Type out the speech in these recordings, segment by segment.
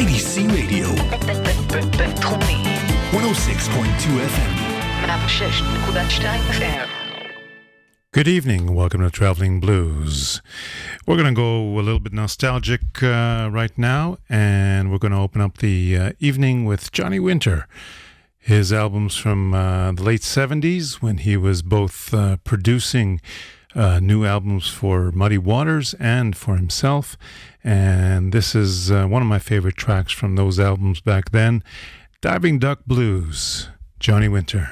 IDC Radio, בינתחומי. 106.2 FM. 106.2 FM. Good evening. Welcome to Traveling Blues. We're going to go a little bit nostalgic uh, right now, and we're going to open up the uh, evening with Johnny Winter. His albums from uh, the late 70s when he was both uh, producing uh, new albums for Muddy Waters and for himself. and this is uh, one of my favorite tracks from those albums back then Diving Duck Blues, Johnny Winter.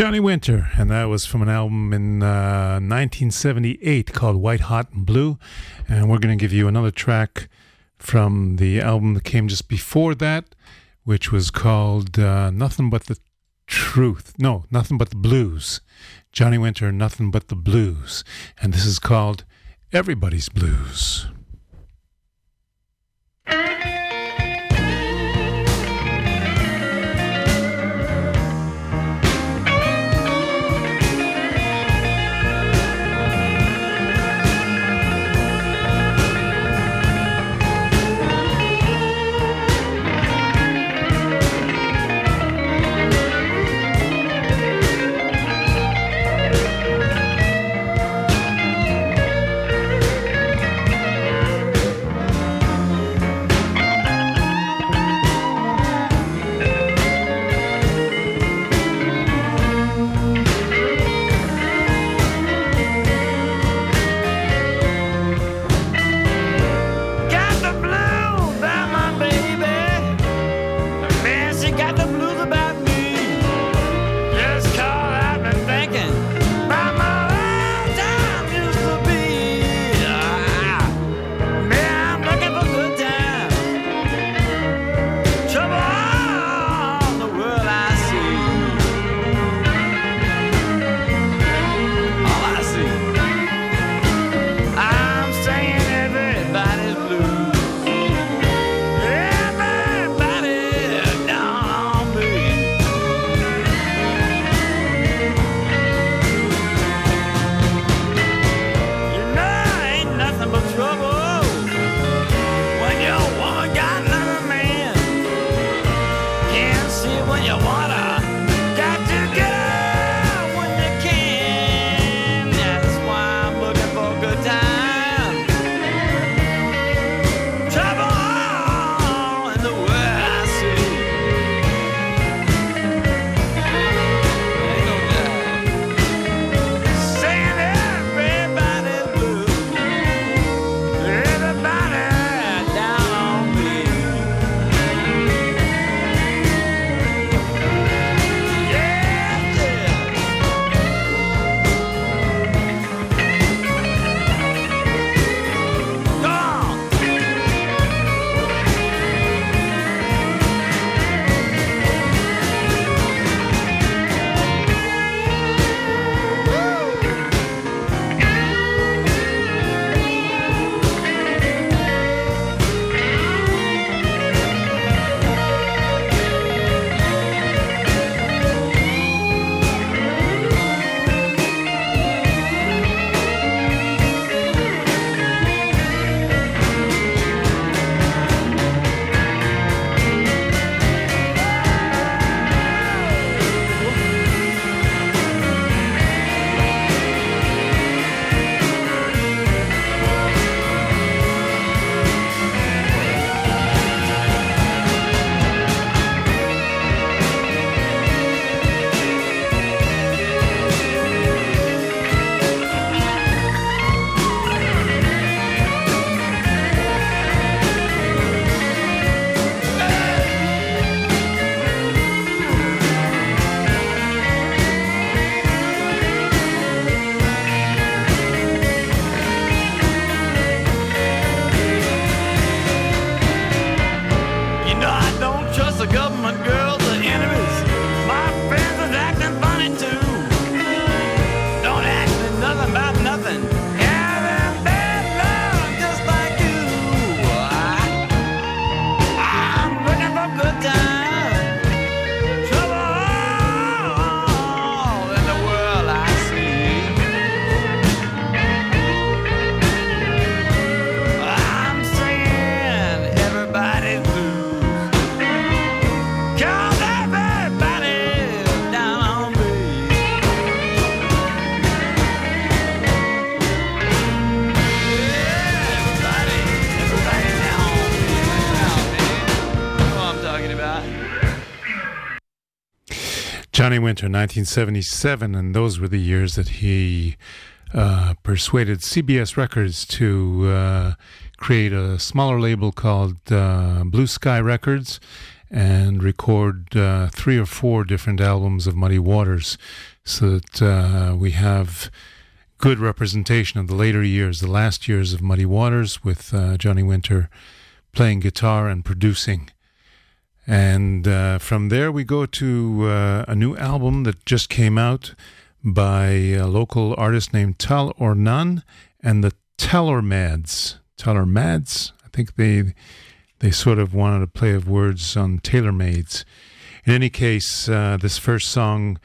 Johnny Winter, and that was from an album in uh, 1978 called White Hot and Blue. And we're going to give you another track from the album that came just before that, which was called uh, Nothing But the Truth. No, Nothing But the Blues. Johnny Winter, Nothing But the Blues. And this is called Everybody's Blues. Winter, 1977, and those were the years that he uh, persuaded CBS Records to uh, create a smaller label called uh, Blue Sky Records and record uh, three or four different albums of Muddy Waters so that uh, we have good representation of the later years, the last years of Muddy Waters with uh, Johnny Winter playing guitar and producing. And uh, from there, we go to uh, a new album that just came out by a local artist named Tal Ornan and the Teller Mads. Teller Mads, I think they they sort of wanted a play of words on tailor maids. In any case, uh, this first song,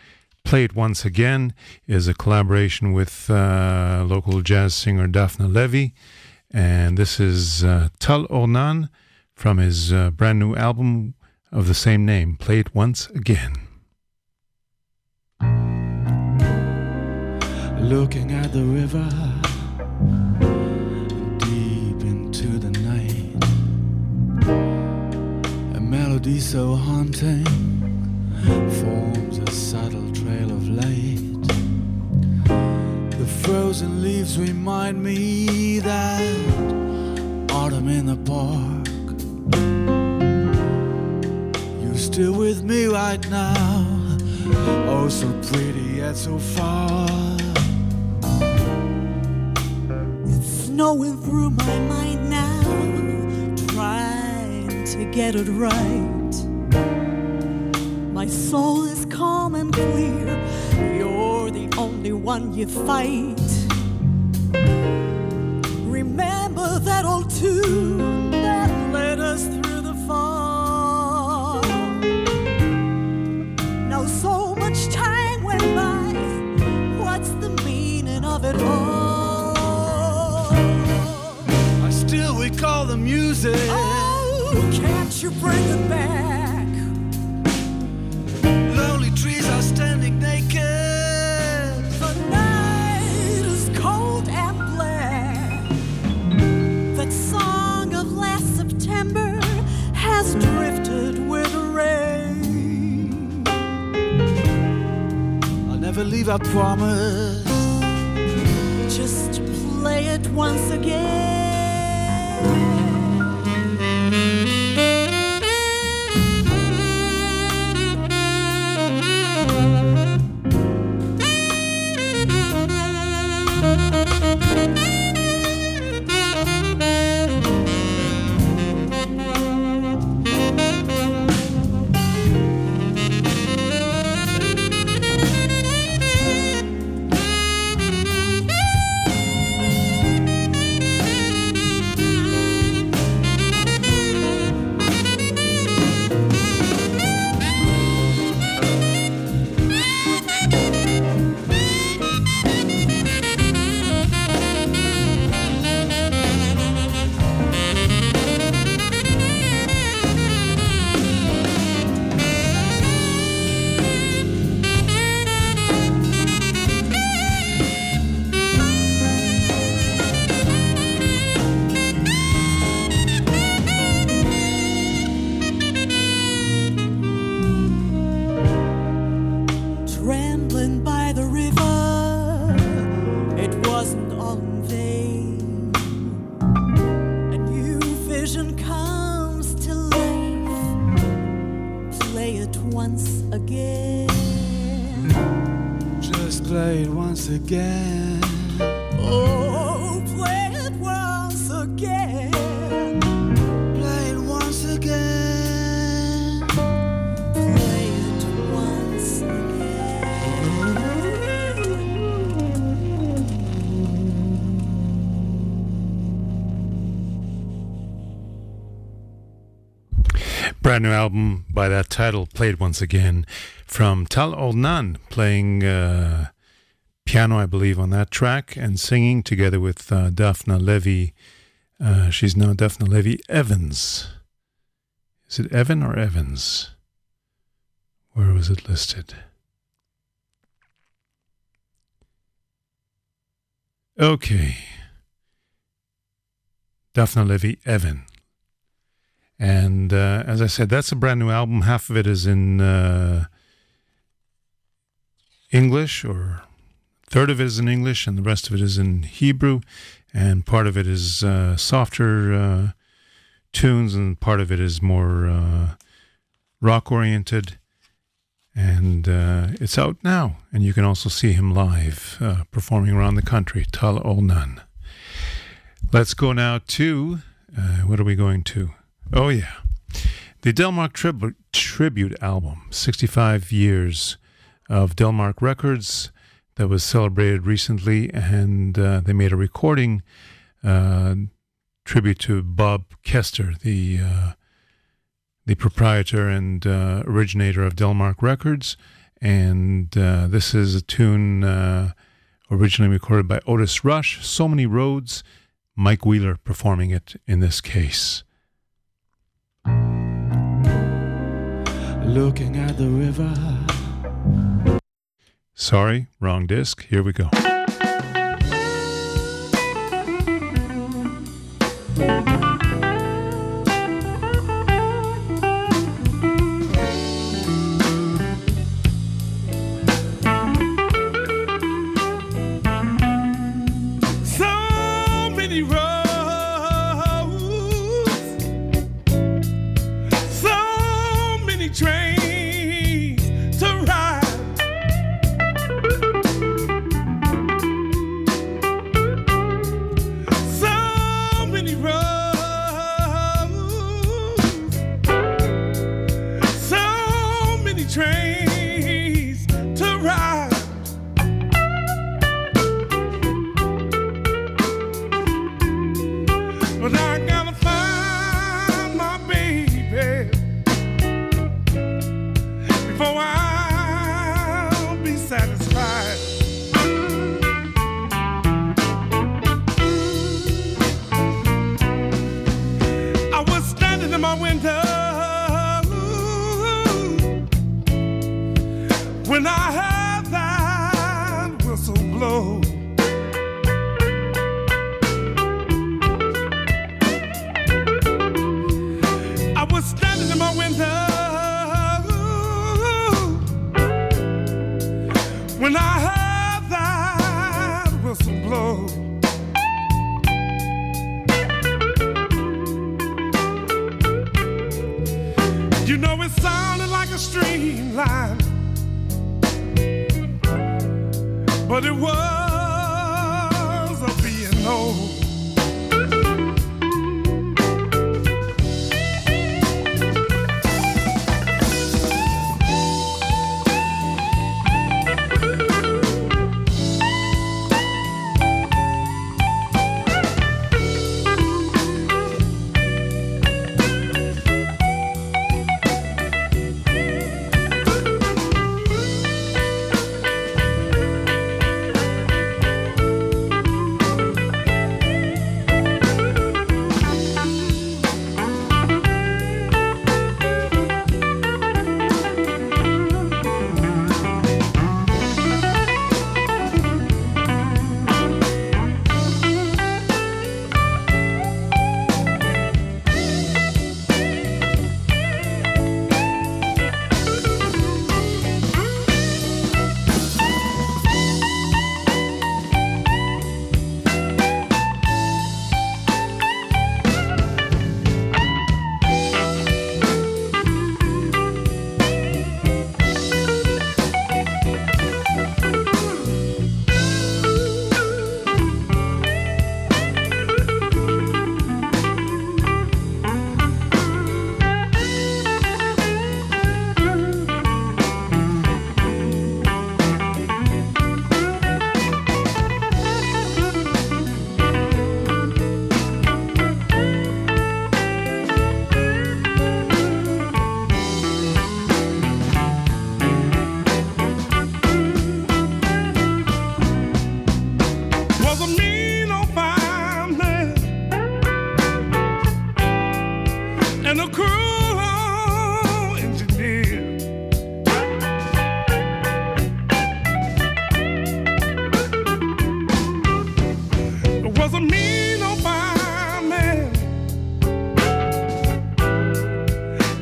Play It Once Again, is a collaboration with uh, local jazz singer Daphne Levy. And this is uh, Tal Ornan from his uh, brand new album of the same name, Play It Once Again. Looking at the river deep into the night, a melody so haunting forms a subtle trail of light. The frozen leaves remind me that autumn in the park. Still with me right now. Oh, so pretty yet so far. It's snowing through my mind now, trying to get it right. My soul is calm and clear. You're the only one you fight. Remember that old tune that led us through it all? I still recall the music. Oh, can't you bring it back? Lonely trees are standing naked. The night is cold and black. That song of last September has drifted with the rain. I'll never leave, I promise. Just play it once again. Brand new album by that title, played once again from Tal Olnan, playing uh, piano, I believe, on that track and singing together with uh, Daphne Levy. Uh, she's now Daphna Levy Evans. Is it Evan or Evans? Where was it listed? Okay. Daphna Levy Evan. And uh, as I said, that's a brand new album. Half of it is in uh, English, or third of it is in English, and the rest of it is in Hebrew, and part of it is uh, softer uh, tunes, and part of it is more uh, rock oriented. And uh, it's out now, and you can also see him live performing around the country. Tal Olnan. Let's go now to what are we going to? Oh yeah, the Delmark trib- tribute album, 65 years of Delmark Records, that was celebrated recently, and uh, they made a recording uh, tribute to Bob Koester, the uh, the proprietor and uh, originator of Delmark Records, and uh, this is a tune uh, originally recorded by Otis Rush. So many roads. Mike Wheeler performing it in this case. Looking at the river. Sorry, wrong disc. Here we go.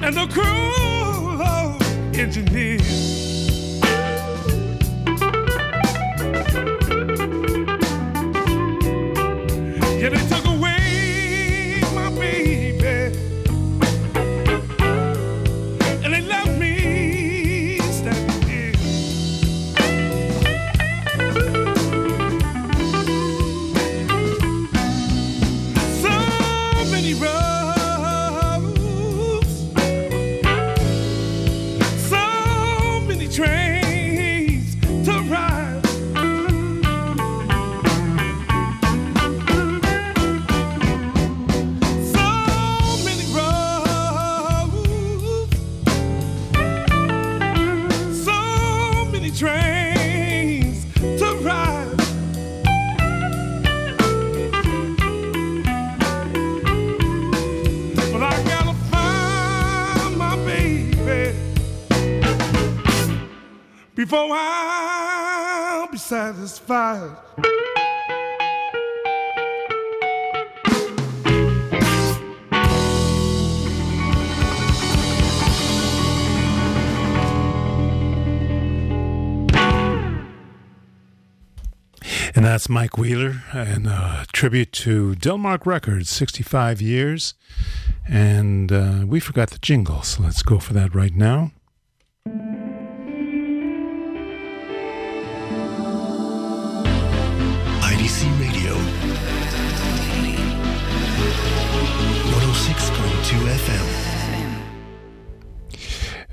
And the crew of engineer. Satisfied. And that's Mike Wheeler and a tribute to Delmark Records, 65 years. And uh, we forgot the jingle, so let's go for that right now.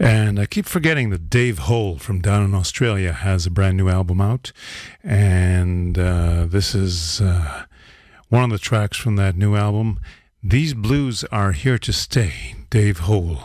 And I keep forgetting that Dave Hole from down in Australia has a brand new album out. And uh, this is uh, one of the tracks from that new album. These Blues Are Here to Stay, Dave Hole.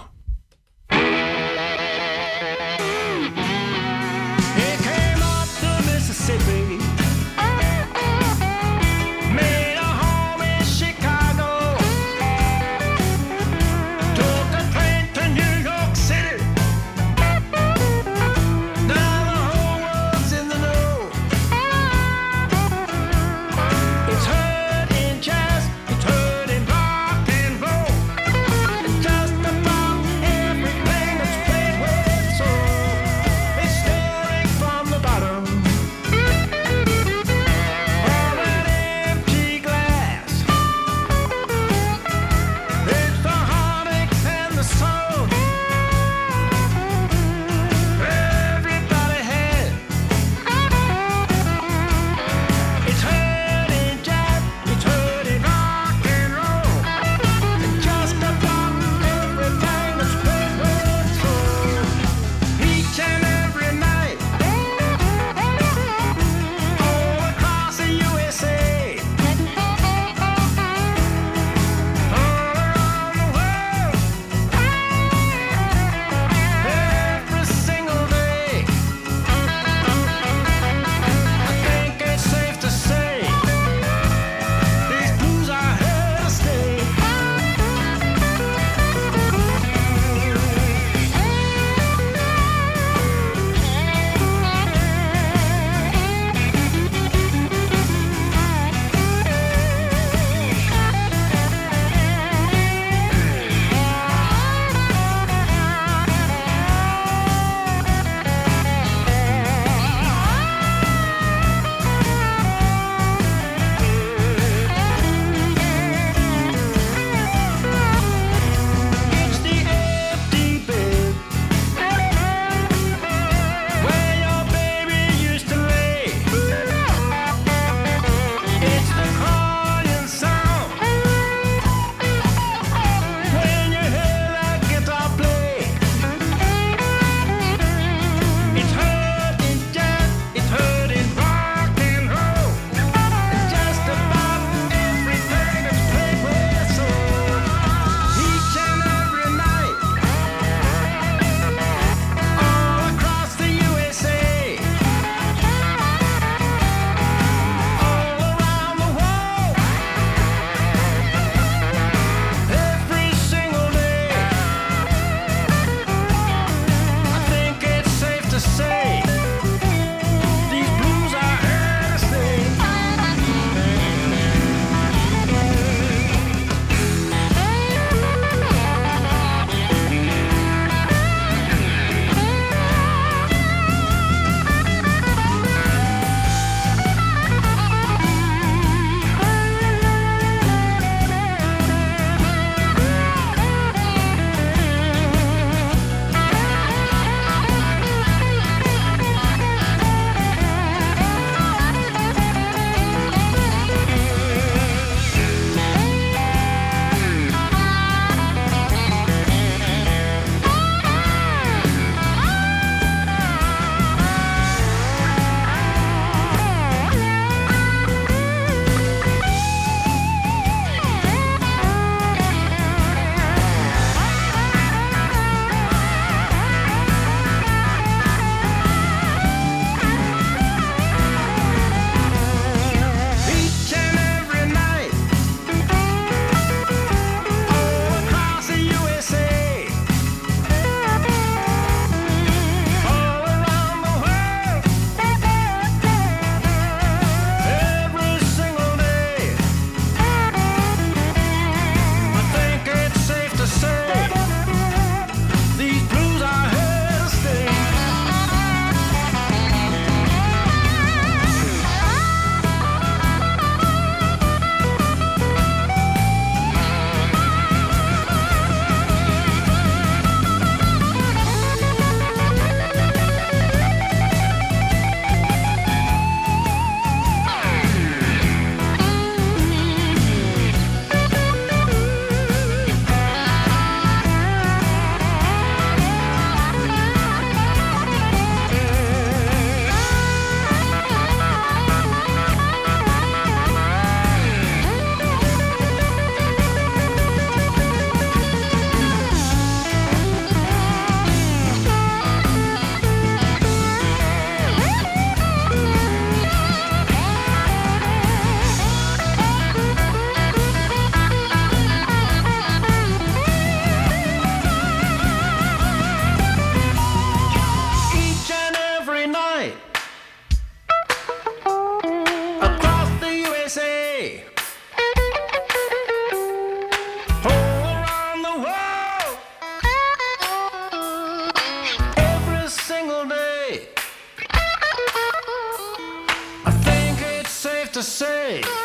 to say.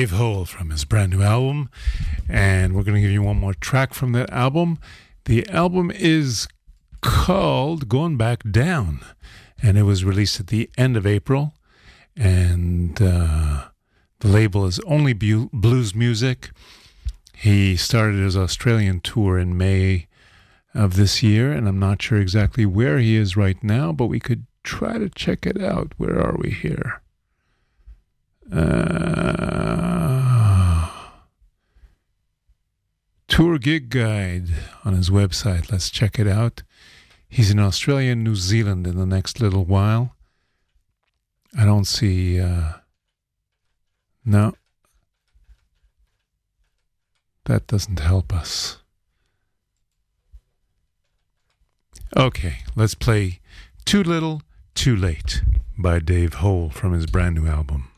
Dave Hole from his brand new album. And we're going to give you one more track from that album. The album is called Going Back Down, and it was released at the end of April. And uh, the label is Only Blues Music. He started his Australian tour in May of this year, and I'm not sure exactly where he is right now, but we could try to check it out. Where are we here? Uh, tour gig guide on his website. Let's check it out. He's in Australia and New Zealand in the next little while. I don't see. Uh, no. That doesn't help us. Okay, let's play Too Little, Too Late by Dave Hole from his brand new album.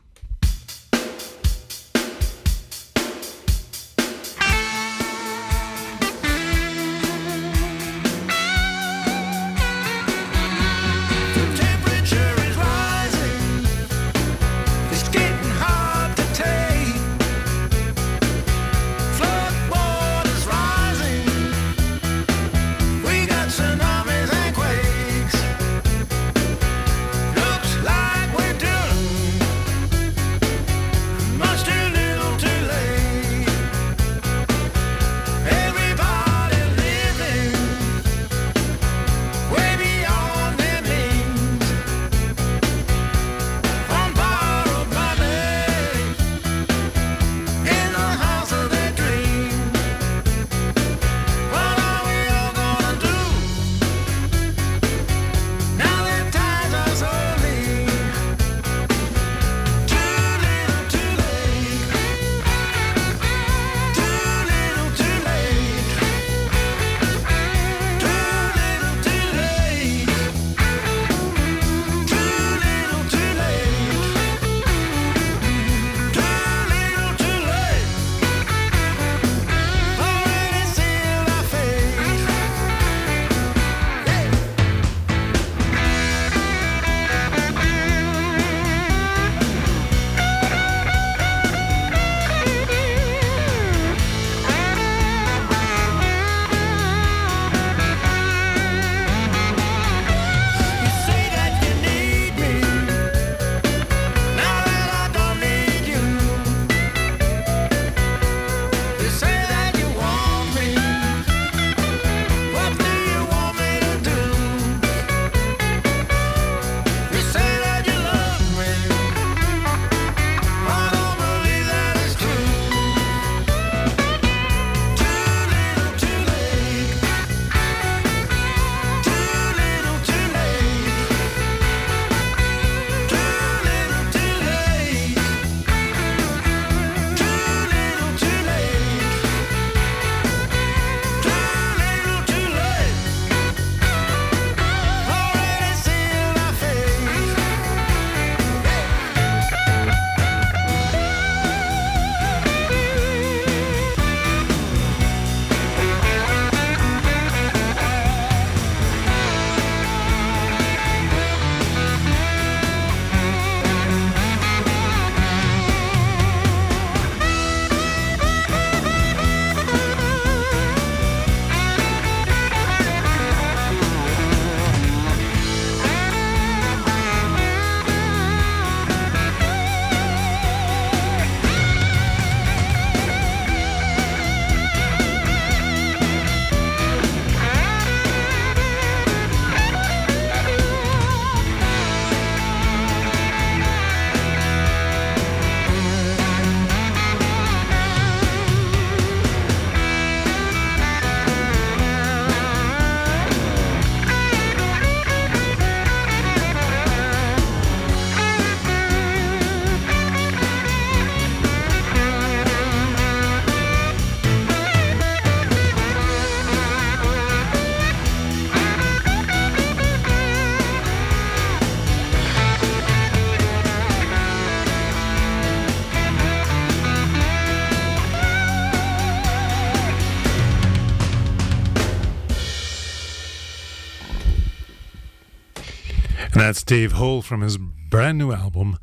That's Dave Hole from his brand new album,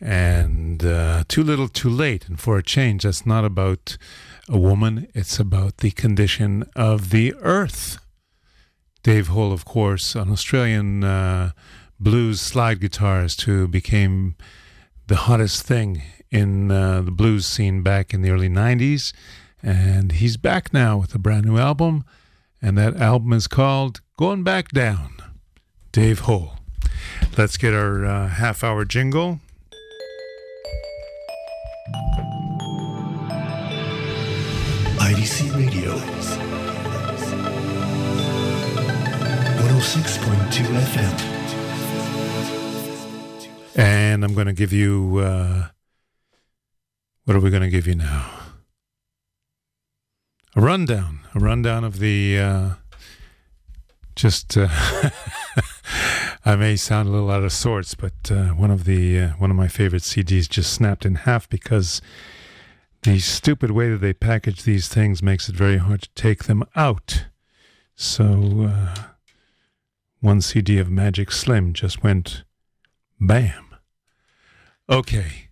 and uh, Too Little Too Late. And for a change, that's not about a woman, it's about the condition of the earth. Dave Hole, of course, an Australian uh, blues slide guitarist who became the hottest thing in uh, the blues scene back in the early 90s. And he's back now with a brand new album, and that album is called Going Back Down. Dave Hole. Let's get our uh, half hour jingle. IDC Radio. 106.2 FM. And I'm going to give you. Uh, what are we going to give you now? A rundown. A rundown of the. Uh, just. Uh, I may sound a little out of sorts, but uh, one of the uh, one of my favorite CDs just snapped in half because the stupid way that they package these things makes it very hard to take them out. So uh, one CD of Magic Slim just went bam. Okay,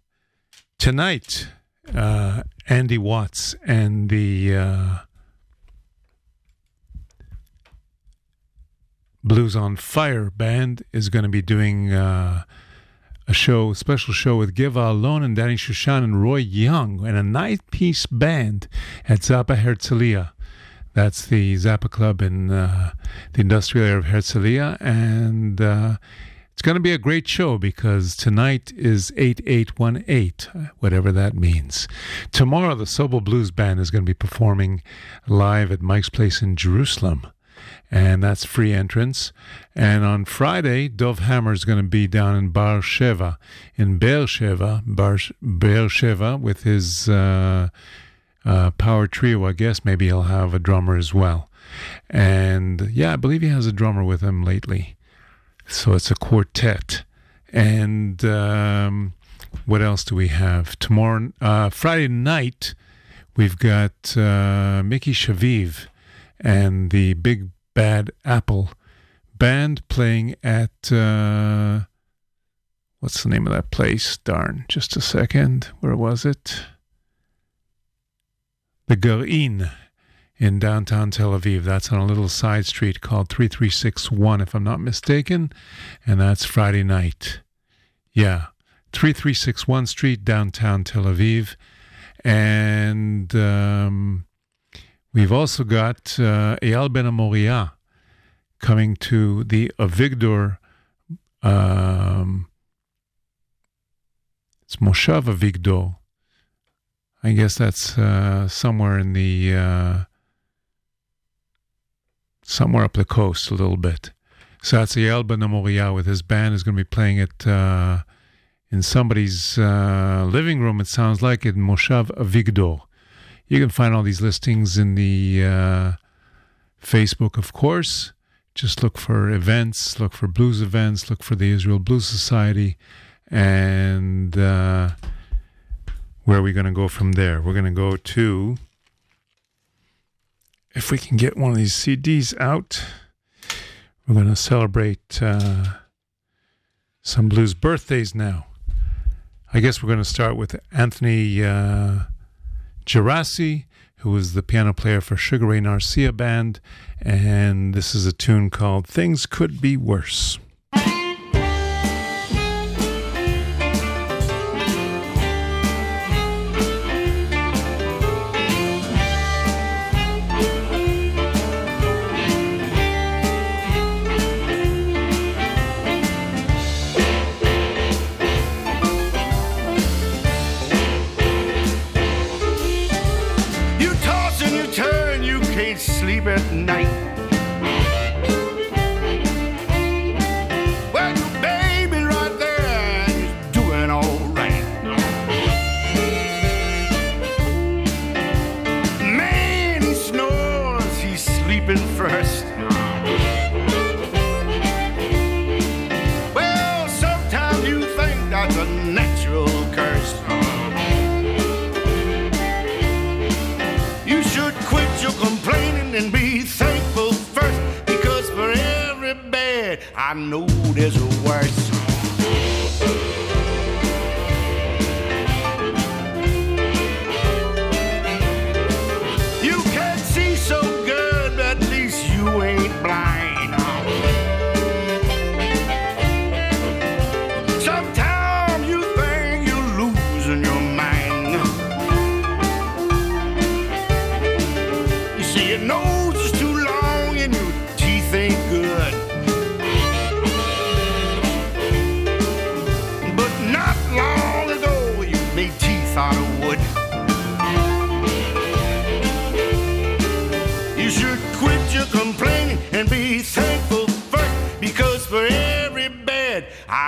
tonight uh, Andy Watts and the Blues on Fire band is going to be doing uh, a show, a special show with Geva Alon and Danny Shushan and Roy Young, and a nine-piece band at Zappa Herzliya. That's the Zappa Club in uh, the industrial area of Herzliya, and uh, it's going to be a great show because tonight is 8818, whatever that means. Tomorrow, the Sobel Blues Band is going to be performing live at Mike's Place in Jerusalem and that's free entrance. And on Friday, Dov Hammer is going to be down in Bar Sheva, in Beer Sheva, Bar, Beer Sheva, with his uh, uh, power trio. I guess maybe he'll have a drummer as well. And yeah, I believe he has a drummer with him lately. So it's a quartet. And um, what else do we have? Tomorrow, uh, Friday night, we've got uh, Mickey Shaviv and the Big Bad Apple band playing at uh, what's the name of that place? Darn, just a second. Where was it? The Garin in downtown Tel Aviv. That's on a little side street called 3361, if I'm not mistaken, and that's Friday night. Yeah, 3361 Street, downtown Tel Aviv. And um, we've also got uh, Eyal Ben Amoria coming to the Avigdor. Um, it's Moshav Avigdor. I guess that's uh, somewhere in the uh, somewhere up the coast a little bit. So Eyal Ben Amoria with his band is going to be playing it uh, in somebody's uh, living room. It sounds like in Moshav Avigdor. You can find all these listings in the uh, Facebook, of course. Just look for events, look for blues events, look for the Israel Blues Society, and uh, where are we going to go from there? We're going to go to, if we can get one of these CDs out, we're going to celebrate uh, some blues birthdays now. I guess we're going to start with Anthony uh, Geraci, who was the piano player for Sugar Ray Norcia Band, and this is a tune called Things Could Be Worse. know there's a worse.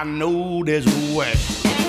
I know there's a way.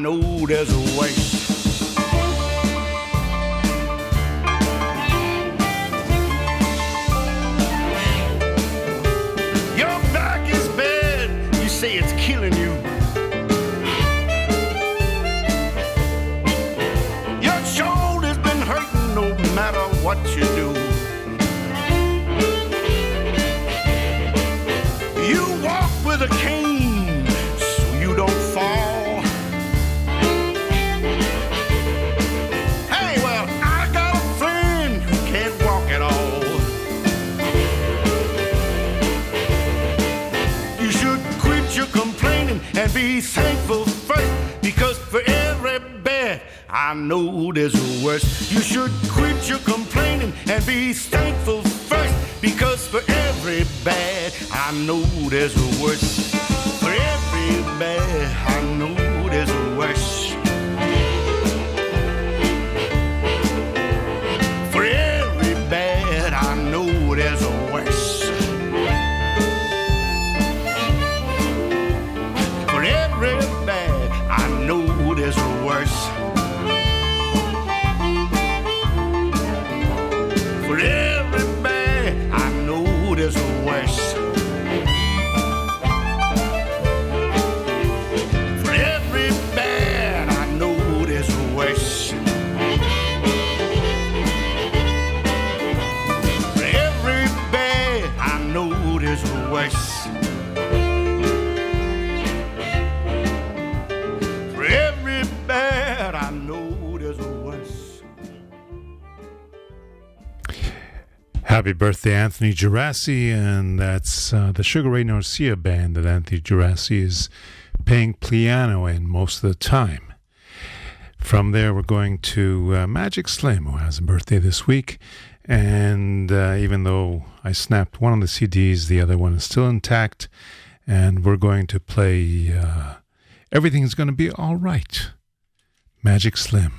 know there's a way. For every bad I know there's a. Happy birthday, Anthony Geraci, and that's uh, the Sugar Ray Norcia band that Anthony Geraci is playing piano in most of the time. From there, we're going to uh, Magic Slim, who has a birthday this week, and uh, even though I snapped one of the CDs, the other one is still intact. And we're going to play uh, Everything's Gonna Be All Right Magic Slim.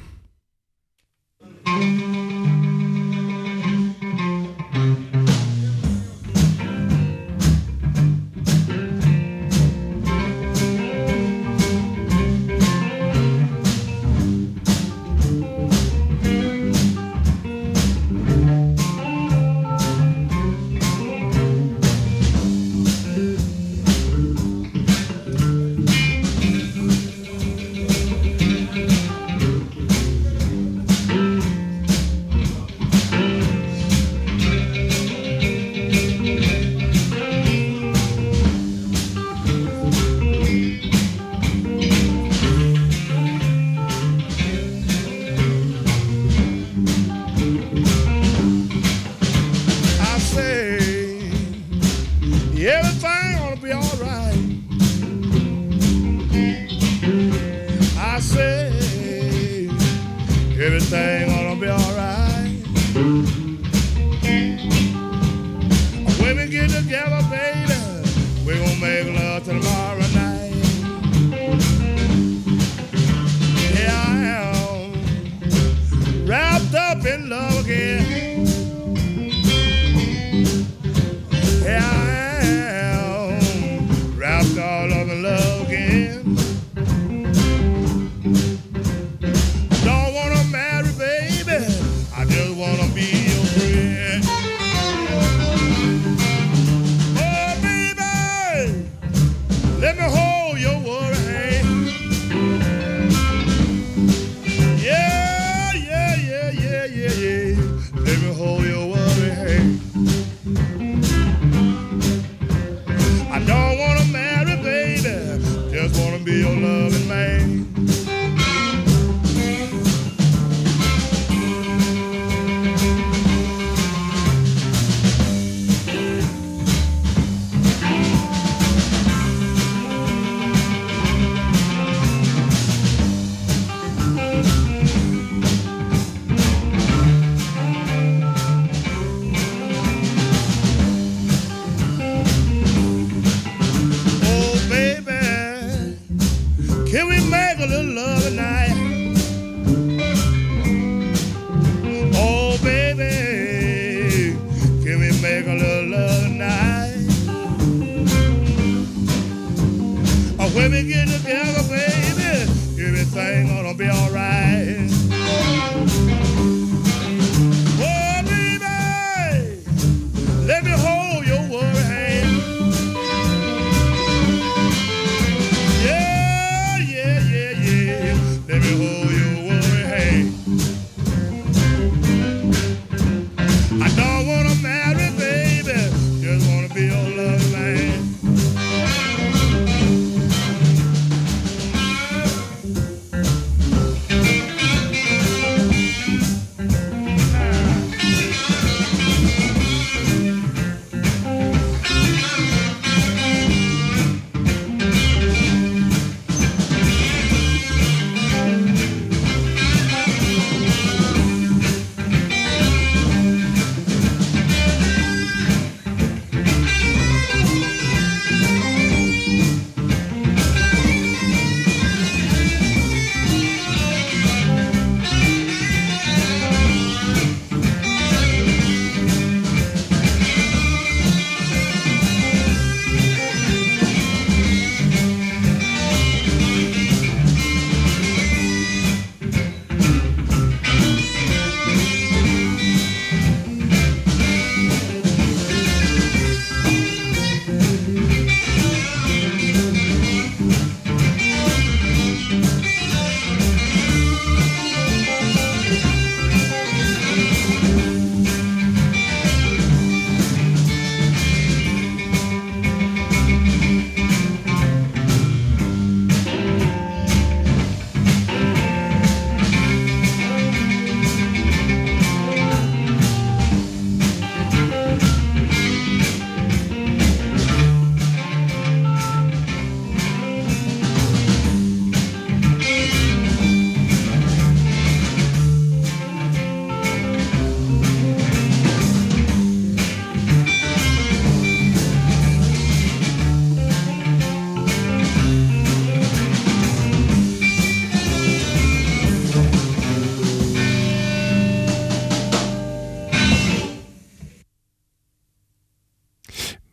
Up in love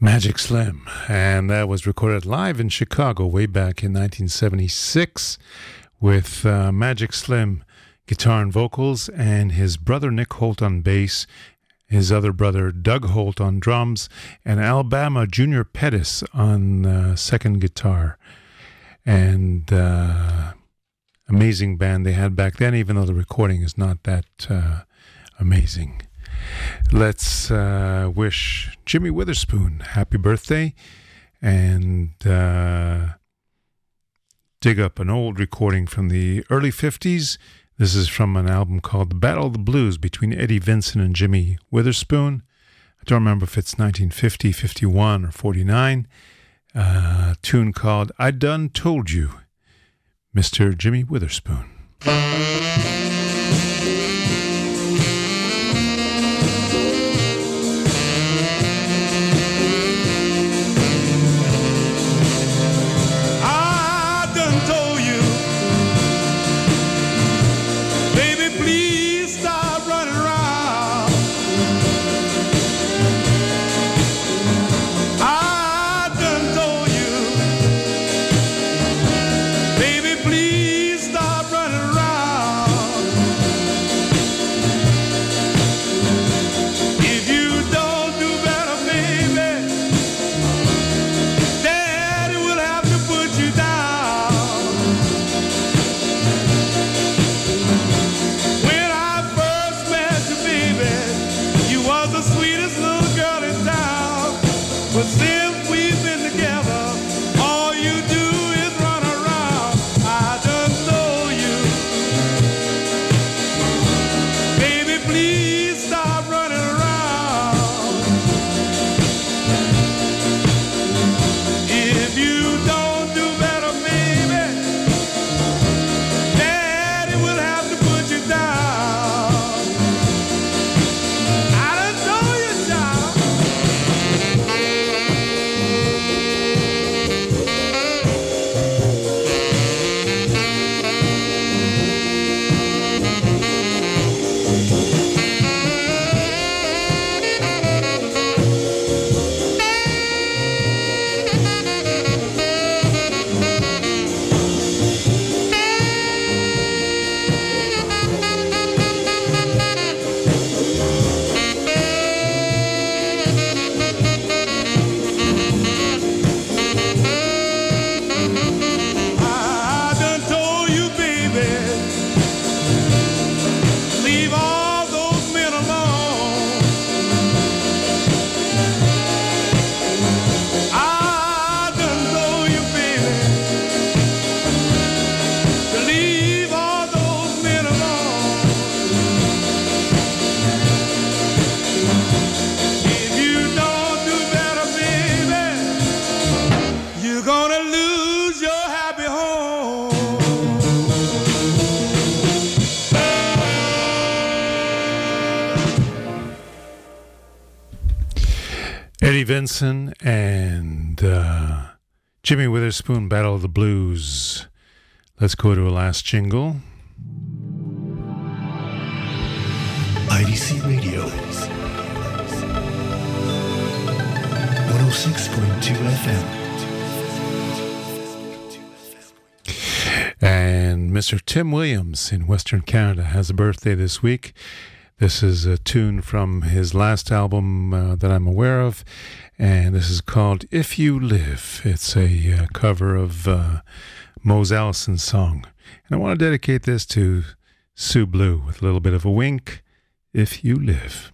Magic Slim. And that was recorded live in Chicago way back in 1976 with uh, Magic Slim guitar and vocals and his brother Nick Holt on bass, his other brother Doug Holt on drums, and Alabama Junior Pettis on uh, second guitar. And uh, amazing band they had back then, even though the recording is not that uh, amazing. Let's uh, wish Jimmy Witherspoon happy birthday and uh, dig up an old recording from the early 50s. This is from an album called The Battle of the Blues between Eddie Vinson and Jimmy Witherspoon. I don't remember if it's 1950, 51, or 49. Uh, tune called I Done Told You, Mr. Jimmy Witherspoon. Vinson and uh, Jimmy Witherspoon Battle of the Blues. Let's go to a last jingle. IDC Radio. 106.2 FM. And Mr. Tim Williams in Western Canada has a birthday this week. This is a tune from his last album uh, that I'm aware of, and this is called If You Live. It's a uh, cover of uh, Mose Allison's song. And I want to dedicate this to Sue Blue with a little bit of a wink. If You Live.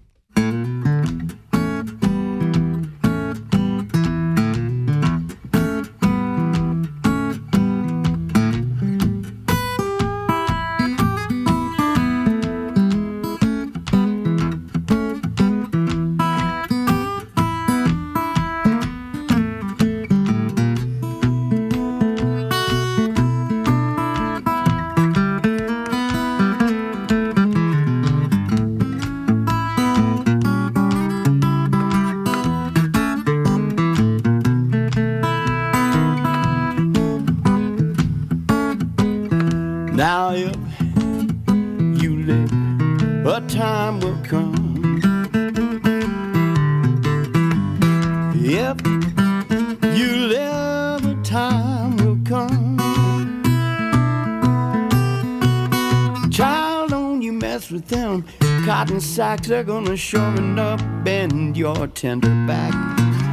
Gonna sure enough bend your tender back.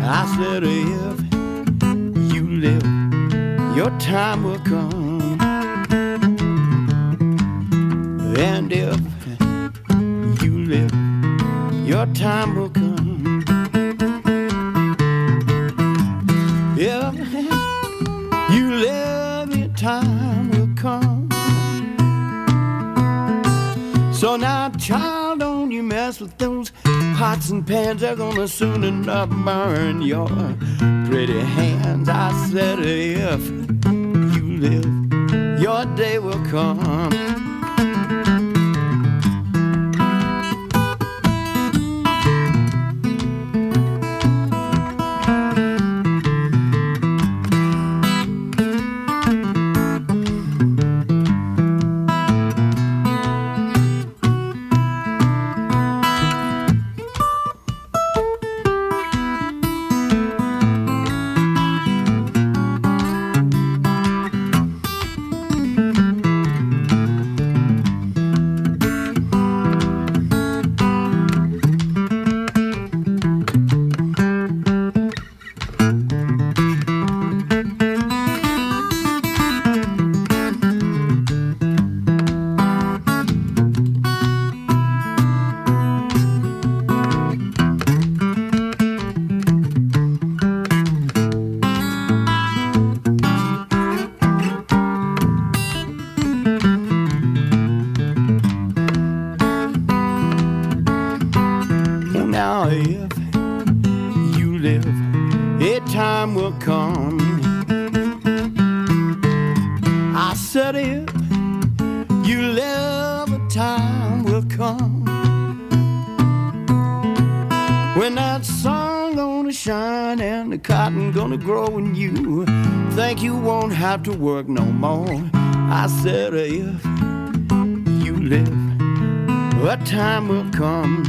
I said, if you live, your time will come. And if you live, your time will come. If you live, your time will come. So now, child, with those Pots and pans They're gonna soon enough burn your pretty hands. I said, if you live, your day will come. To work no more. I said, if you live, a time will come.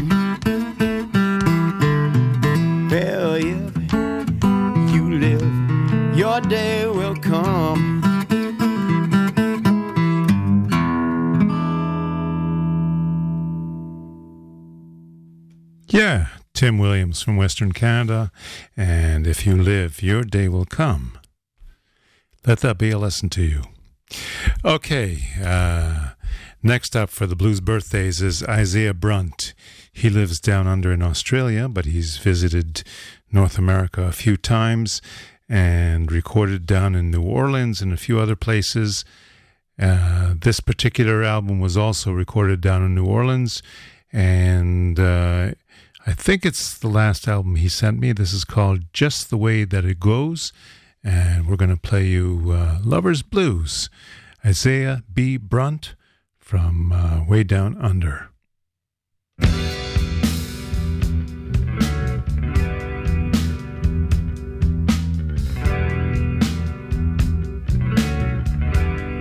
Well, if you live, your day will come. Yeah, Tim Williams from Western Canada. And if you live, your day will come. Let that be a lesson to you. Okay, uh, next up for the blues birthdays is Isaiah Brunt. He lives down under in Australia, but he's visited North America a few times and recorded down in New Orleans and a few other places. Uh, this particular album was also recorded down in New Orleans, and uh, I think it's the last album he sent me. This is called Just the Way That It Goes, and we're going to play you uh, Lover's Blues, Isaiah B. Brunt from uh, Way Down Under.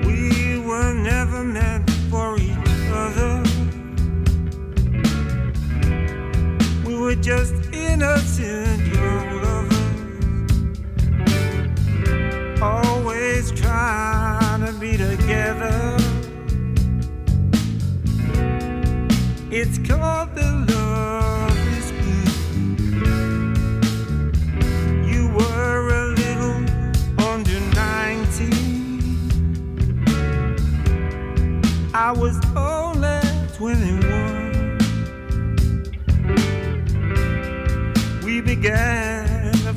We were never meant for each other. We were just innocent It's called the love is. You were a little under 19. I was only 21. We began to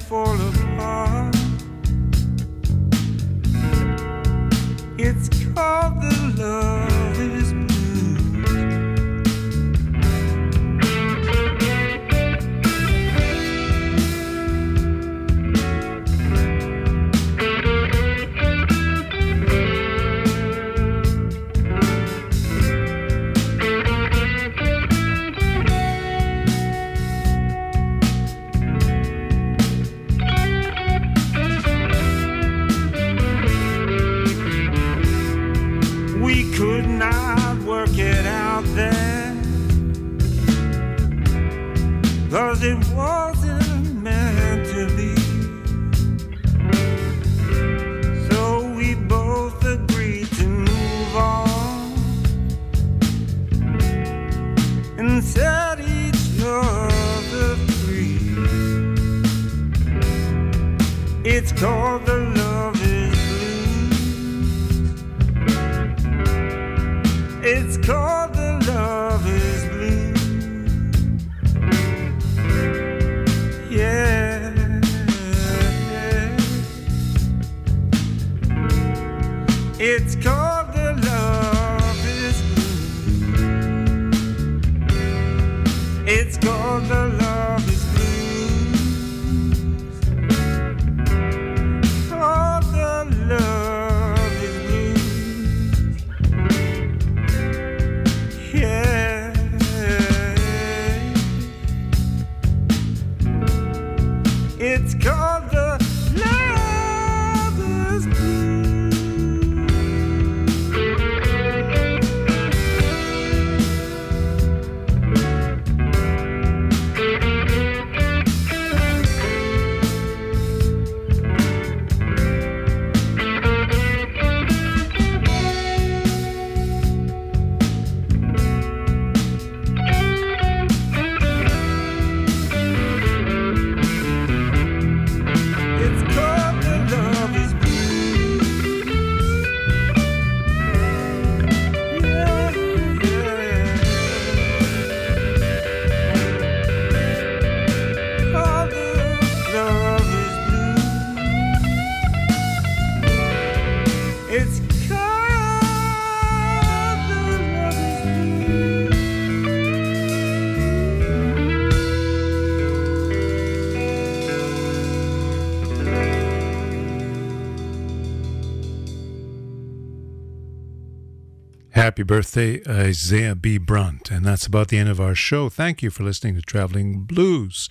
Happy birthday, Isaiah B. Brunt. And that's about the end of our show. Thank you for listening to Traveling Blues.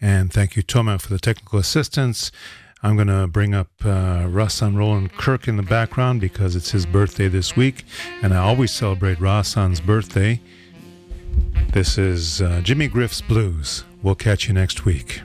And thank you, Toma, for the technical assistance. I'm going to bring up uh, Rahsaan Roland Kirk in the background because it's his birthday this week. And I always celebrate Rahsaan's birthday. This is uh, Jimmy Griff's Blues. We'll catch you next week.